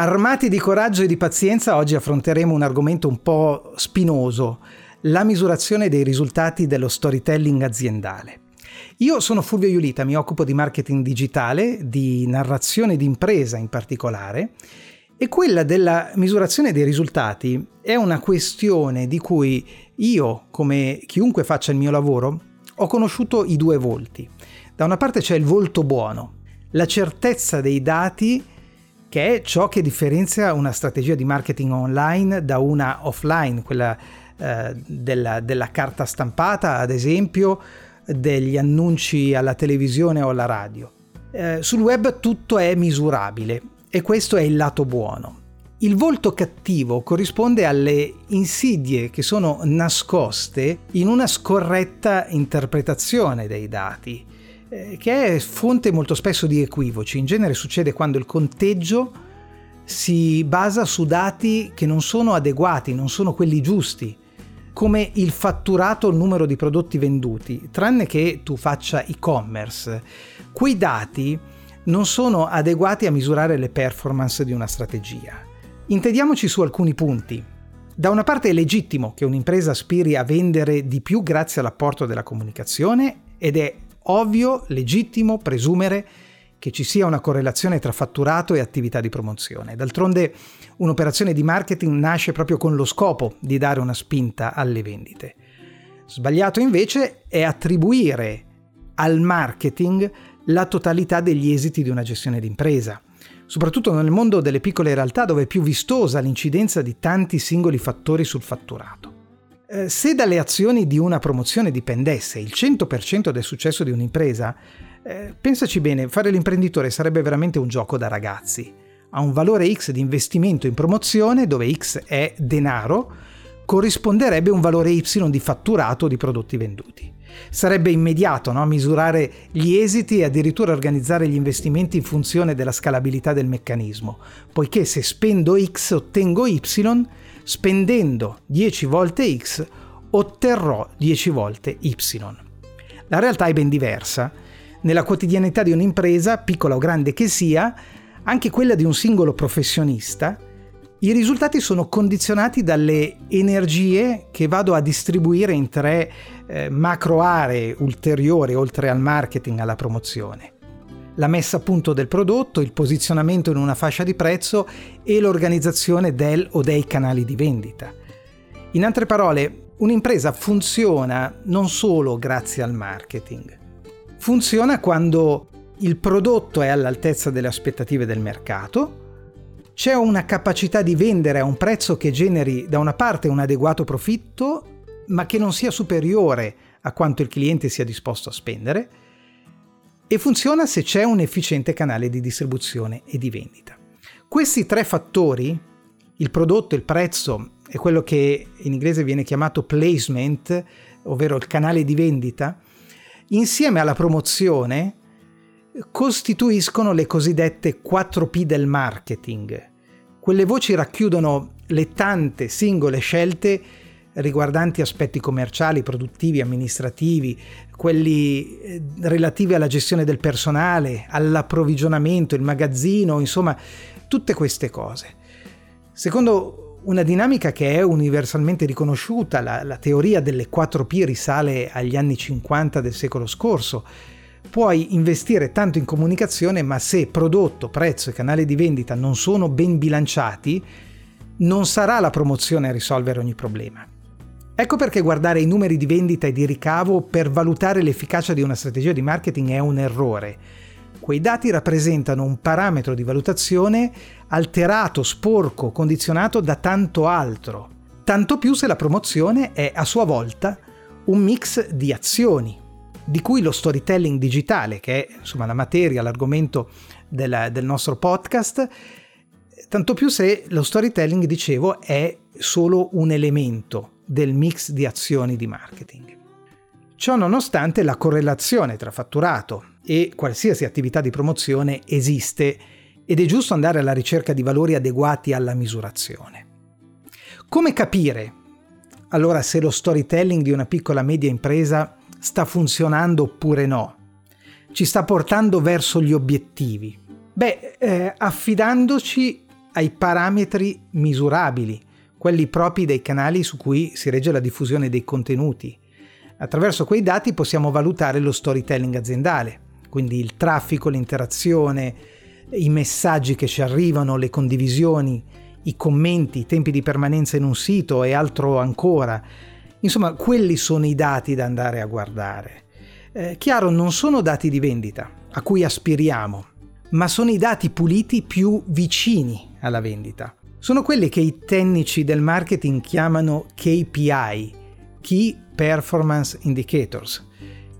Armati di coraggio e di pazienza, oggi affronteremo un argomento un po' spinoso, la misurazione dei risultati dello storytelling aziendale. Io sono Fulvio Iulita, mi occupo di marketing digitale, di narrazione d'impresa in particolare, e quella della misurazione dei risultati è una questione di cui io, come chiunque faccia il mio lavoro, ho conosciuto i due volti. Da una parte c'è il volto buono, la certezza dei dati che è ciò che differenzia una strategia di marketing online da una offline, quella eh, della, della carta stampata, ad esempio, degli annunci alla televisione o alla radio. Eh, sul web tutto è misurabile e questo è il lato buono. Il volto cattivo corrisponde alle insidie che sono nascoste in una scorretta interpretazione dei dati, che è fonte molto spesso di equivoci. In genere succede quando il conteggio si basa su dati che non sono adeguati, non sono quelli giusti come il fatturato, il numero di prodotti venduti, tranne che tu faccia e-commerce, quei dati non sono adeguati a misurare le performance di una strategia. Intendiamoci su alcuni punti. Da una parte è legittimo che un'impresa aspiri a vendere di più grazie all'apporto della comunicazione ed è ovvio, legittimo presumere che ci sia una correlazione tra fatturato e attività di promozione. D'altronde un'operazione di marketing nasce proprio con lo scopo di dare una spinta alle vendite. Sbagliato invece è attribuire al marketing la totalità degli esiti di una gestione d'impresa, soprattutto nel mondo delle piccole realtà dove è più vistosa l'incidenza di tanti singoli fattori sul fatturato. Eh, se dalle azioni di una promozione dipendesse il 100% del successo di un'impresa, eh, pensaci bene, fare l'imprenditore sarebbe veramente un gioco da ragazzi. Ha un valore X di investimento in promozione, dove X è denaro, corrisponderebbe un valore Y di fatturato di prodotti venduti. Sarebbe immediato no? misurare gli esiti e addirittura organizzare gli investimenti in funzione della scalabilità del meccanismo, poiché se spendo X ottengo Y, spendendo 10 volte X otterrò 10 volte Y. La realtà è ben diversa nella quotidianità di un'impresa, piccola o grande che sia, anche quella di un singolo professionista, i risultati sono condizionati dalle energie che vado a distribuire in tre eh, macro aree ulteriori oltre al marketing alla promozione. La messa a punto del prodotto, il posizionamento in una fascia di prezzo e l'organizzazione del o dei canali di vendita. In altre parole, un'impresa funziona non solo grazie al marketing, Funziona quando il prodotto è all'altezza delle aspettative del mercato, c'è una capacità di vendere a un prezzo che generi da una parte un adeguato profitto, ma che non sia superiore a quanto il cliente sia disposto a spendere, e funziona se c'è un efficiente canale di distribuzione e di vendita. Questi tre fattori, il prodotto, il prezzo e quello che in inglese viene chiamato placement, ovvero il canale di vendita, insieme alla promozione costituiscono le cosiddette 4P del marketing. Quelle voci racchiudono le tante singole scelte riguardanti aspetti commerciali, produttivi, amministrativi, quelli eh, relativi alla gestione del personale, all'approvvigionamento, il magazzino, insomma, tutte queste cose. Secondo una dinamica che è universalmente riconosciuta, la, la teoria delle 4P risale agli anni 50 del secolo scorso. Puoi investire tanto in comunicazione, ma se prodotto, prezzo e canale di vendita non sono ben bilanciati, non sarà la promozione a risolvere ogni problema. Ecco perché guardare i numeri di vendita e di ricavo per valutare l'efficacia di una strategia di marketing è un errore Quei dati rappresentano un parametro di valutazione alterato, sporco, condizionato da tanto altro. Tanto più se la promozione è a sua volta un mix di azioni, di cui lo storytelling digitale, che è insomma la materia, l'argomento della, del nostro podcast, tanto più se lo storytelling, dicevo, è solo un elemento del mix di azioni di marketing. Ciò nonostante la correlazione tra fatturato e qualsiasi attività di promozione esiste ed è giusto andare alla ricerca di valori adeguati alla misurazione. Come capire allora se lo storytelling di una piccola media impresa sta funzionando oppure no? Ci sta portando verso gli obiettivi? Beh, eh, affidandoci ai parametri misurabili, quelli propri dei canali su cui si regge la diffusione dei contenuti. Attraverso quei dati possiamo valutare lo storytelling aziendale, quindi il traffico, l'interazione, i messaggi che ci arrivano, le condivisioni, i commenti, i tempi di permanenza in un sito e altro ancora. Insomma, quelli sono i dati da andare a guardare. Eh, chiaro, non sono dati di vendita a cui aspiriamo, ma sono i dati puliti più vicini alla vendita. Sono quelli che i tecnici del marketing chiamano KPI, Key Performance Indicators,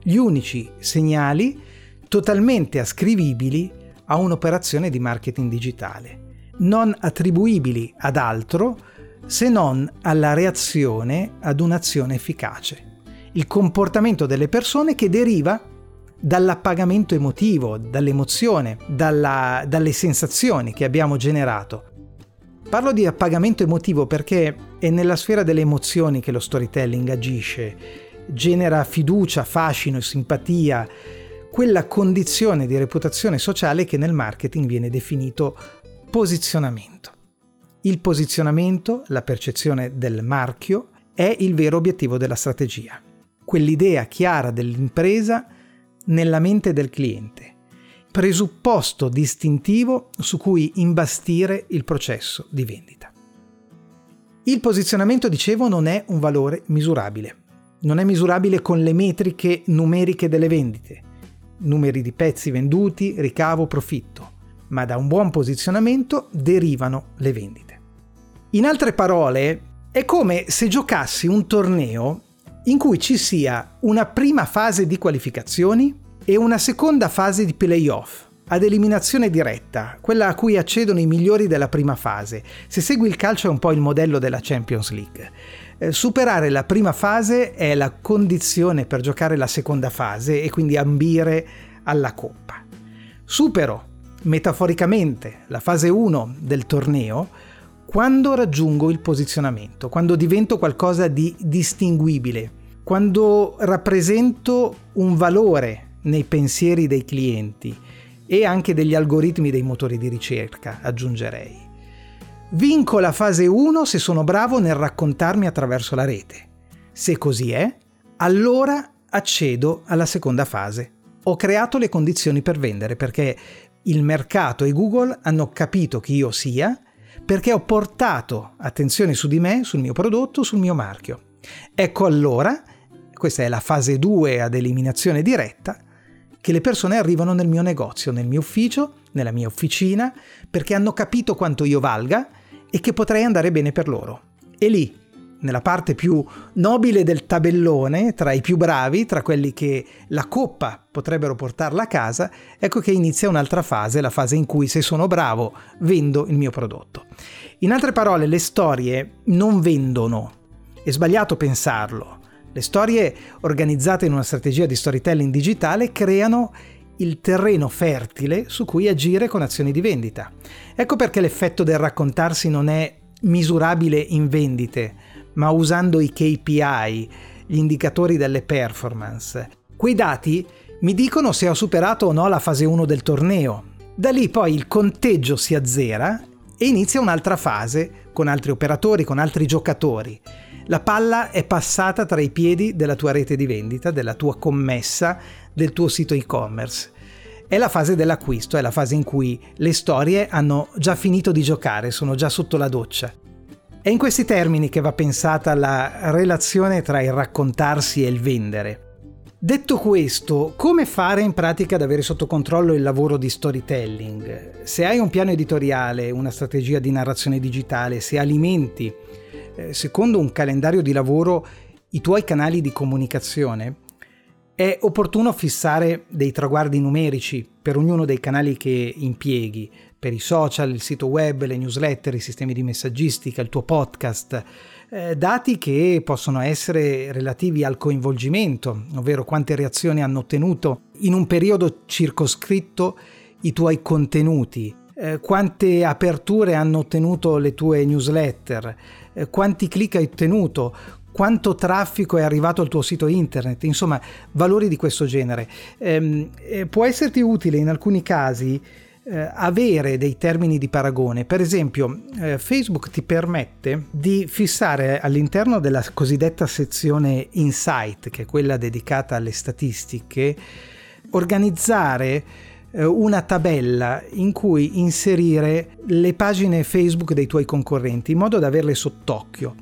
gli unici segnali totalmente ascrivibili a un'operazione di marketing digitale, non attribuibili ad altro se non alla reazione ad un'azione efficace, il comportamento delle persone che deriva dall'appagamento emotivo, dall'emozione, dalla, dalle sensazioni che abbiamo generato. Parlo di appagamento emotivo perché è nella sfera delle emozioni che lo storytelling agisce, genera fiducia, fascino, simpatia, quella condizione di reputazione sociale che nel marketing viene definito posizionamento. Il posizionamento, la percezione del marchio, è il vero obiettivo della strategia, quell'idea chiara dell'impresa nella mente del cliente, presupposto distintivo su cui imbastire il processo di vendita. Il posizionamento, dicevo, non è un valore misurabile. Non è misurabile con le metriche numeriche delle vendite, numeri di pezzi venduti, ricavo, profitto, ma da un buon posizionamento derivano le vendite. In altre parole, è come se giocassi un torneo in cui ci sia una prima fase di qualificazioni e una seconda fase di playoff ad eliminazione diretta, quella a cui accedono i migliori della prima fase. Se segui il calcio è un po' il modello della Champions League. Eh, superare la prima fase è la condizione per giocare la seconda fase e quindi ambire alla coppa. Supero metaforicamente la fase 1 del torneo quando raggiungo il posizionamento, quando divento qualcosa di distinguibile, quando rappresento un valore nei pensieri dei clienti e anche degli algoritmi dei motori di ricerca, aggiungerei. Vinco la fase 1 se sono bravo nel raccontarmi attraverso la rete. Se così è, allora accedo alla seconda fase. Ho creato le condizioni per vendere perché il mercato e Google hanno capito chi io sia perché ho portato attenzione su di me, sul mio prodotto, sul mio marchio. Ecco allora, questa è la fase 2 ad eliminazione diretta, che le persone arrivano nel mio negozio, nel mio ufficio, nella mia officina, perché hanno capito quanto io valga e che potrei andare bene per loro. E lì, nella parte più nobile del tabellone, tra i più bravi, tra quelli che la coppa potrebbero portarla a casa, ecco che inizia un'altra fase, la fase in cui se sono bravo vendo il mio prodotto. In altre parole, le storie non vendono. È sbagliato pensarlo. Le storie organizzate in una strategia di storytelling digitale creano il terreno fertile su cui agire con azioni di vendita. Ecco perché l'effetto del raccontarsi non è misurabile in vendite, ma usando i KPI, gli indicatori delle performance. Quei dati mi dicono se ho superato o no la fase 1 del torneo. Da lì poi il conteggio si azzera e inizia un'altra fase con altri operatori, con altri giocatori. La palla è passata tra i piedi della tua rete di vendita, della tua commessa, del tuo sito e-commerce. È la fase dell'acquisto, è la fase in cui le storie hanno già finito di giocare, sono già sotto la doccia. È in questi termini che va pensata la relazione tra il raccontarsi e il vendere. Detto questo, come fare in pratica ad avere sotto controllo il lavoro di storytelling? Se hai un piano editoriale, una strategia di narrazione digitale, se alimenti secondo un calendario di lavoro i tuoi canali di comunicazione, è opportuno fissare dei traguardi numerici per ognuno dei canali che impieghi, per i social, il sito web, le newsletter, i sistemi di messaggistica, il tuo podcast, eh, dati che possono essere relativi al coinvolgimento, ovvero quante reazioni hanno ottenuto in un periodo circoscritto i tuoi contenuti, eh, quante aperture hanno ottenuto le tue newsletter, eh, quanti click hai ottenuto, quanto traffico è arrivato al tuo sito internet, insomma valori di questo genere. Ehm, eh, può esserti utile in alcuni casi eh, avere dei termini di paragone. Per esempio, eh, Facebook ti permette di fissare all'interno della cosiddetta sezione Insight, che è quella dedicata alle statistiche, organizzare una tabella in cui inserire le pagine Facebook dei tuoi concorrenti in modo da averle sott'occhio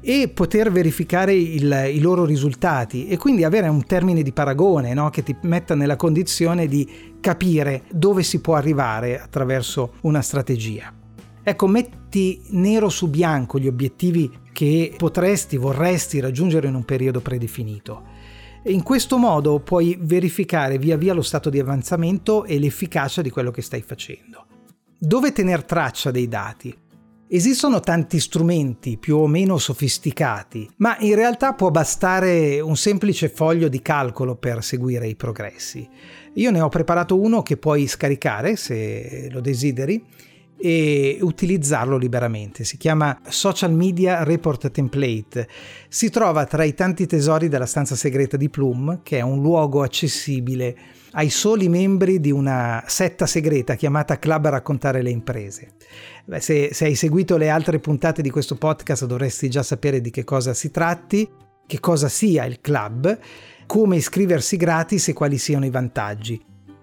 e poter verificare il, i loro risultati e quindi avere un termine di paragone no? che ti metta nella condizione di capire dove si può arrivare attraverso una strategia. Ecco, metti nero su bianco gli obiettivi che potresti, vorresti raggiungere in un periodo predefinito. In questo modo puoi verificare via via lo stato di avanzamento e l'efficacia di quello che stai facendo. Dove tenere traccia dei dati? Esistono tanti strumenti più o meno sofisticati, ma in realtà può bastare un semplice foglio di calcolo per seguire i progressi. Io ne ho preparato uno che puoi scaricare se lo desideri e utilizzarlo liberamente. Si chiama Social Media Report Template. Si trova tra i tanti tesori della stanza segreta di Plum, che è un luogo accessibile ai soli membri di una setta segreta chiamata Club a raccontare le imprese. Beh, se, se hai seguito le altre puntate di questo podcast dovresti già sapere di che cosa si tratti, che cosa sia il club, come iscriversi gratis e quali siano i vantaggi.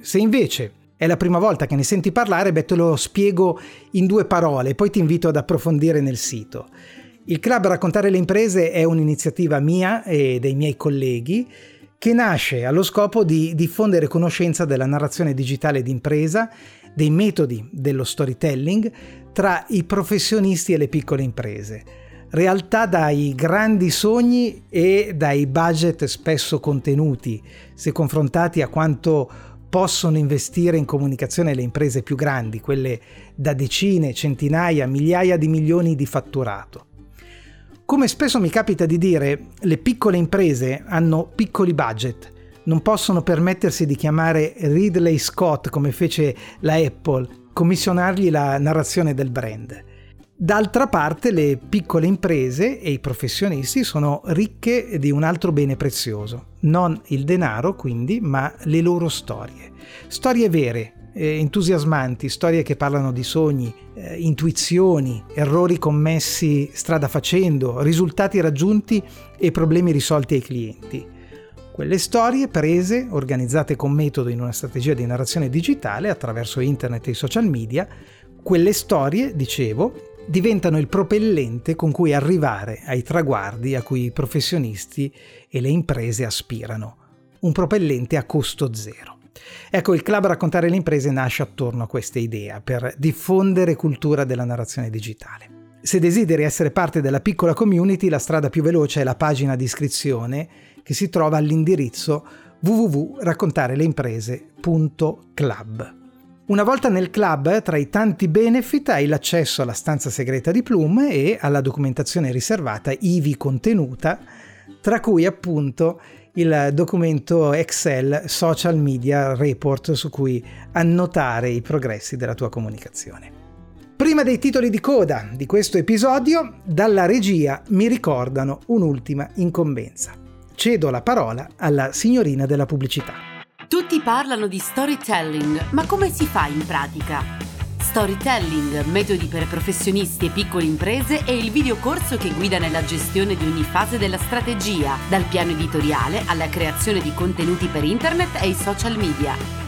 Se invece è la prima volta che ne senti parlare, beh, te lo spiego in due parole, poi ti invito ad approfondire nel sito. Il club Raccontare le imprese è un'iniziativa mia e dei miei colleghi che nasce allo scopo di diffondere conoscenza della narrazione digitale d'impresa, dei metodi dello storytelling tra i professionisti e le piccole imprese. Realtà dai grandi sogni e dai budget spesso contenuti, se confrontati a quanto possono investire in comunicazione le imprese più grandi, quelle da decine, centinaia, migliaia di milioni di fatturato. Come spesso mi capita di dire, le piccole imprese hanno piccoli budget, non possono permettersi di chiamare Ridley Scott come fece la Apple, commissionargli la narrazione del brand. D'altra parte le piccole imprese e i professionisti sono ricche di un altro bene prezioso, non il denaro quindi, ma le loro storie. Storie vere, eh, entusiasmanti, storie che parlano di sogni, eh, intuizioni, errori commessi strada facendo, risultati raggiunti e problemi risolti ai clienti. Quelle storie prese, organizzate con metodo in una strategia di narrazione digitale attraverso internet e i social media, quelle storie, dicevo, diventano il propellente con cui arrivare ai traguardi a cui i professionisti e le imprese aspirano. Un propellente a costo zero. Ecco, il club Raccontare le imprese nasce attorno a questa idea per diffondere cultura della narrazione digitale. Se desideri essere parte della piccola community, la strada più veloce è la pagina di iscrizione che si trova all'indirizzo www.raccontareleimprese.club. Una volta nel club, tra i tanti benefit, hai l'accesso alla stanza segreta di Plum e alla documentazione riservata ivi contenuta, tra cui appunto il documento Excel Social Media Report su cui annotare i progressi della tua comunicazione. Prima dei titoli di coda di questo episodio, dalla regia mi ricordano un'ultima incombenza. Cedo la parola alla signorina della pubblicità. Tutti parlano di storytelling, ma come si fa in pratica? Storytelling, metodi per professionisti e piccole imprese è il videocorso che guida nella gestione di ogni fase della strategia, dal piano editoriale alla creazione di contenuti per internet e i social media.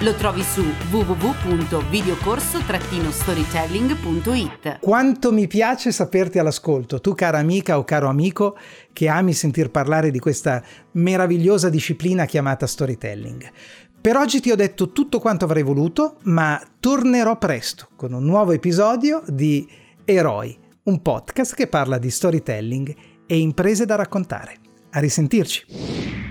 Lo trovi su www.videocorso-storytelling.it. Quanto mi piace saperti all'ascolto, tu cara amica o caro amico che ami sentir parlare di questa meravigliosa disciplina chiamata storytelling. Per oggi ti ho detto tutto quanto avrei voluto, ma tornerò presto con un nuovo episodio di Eroi, un podcast che parla di storytelling e imprese da raccontare. A risentirci!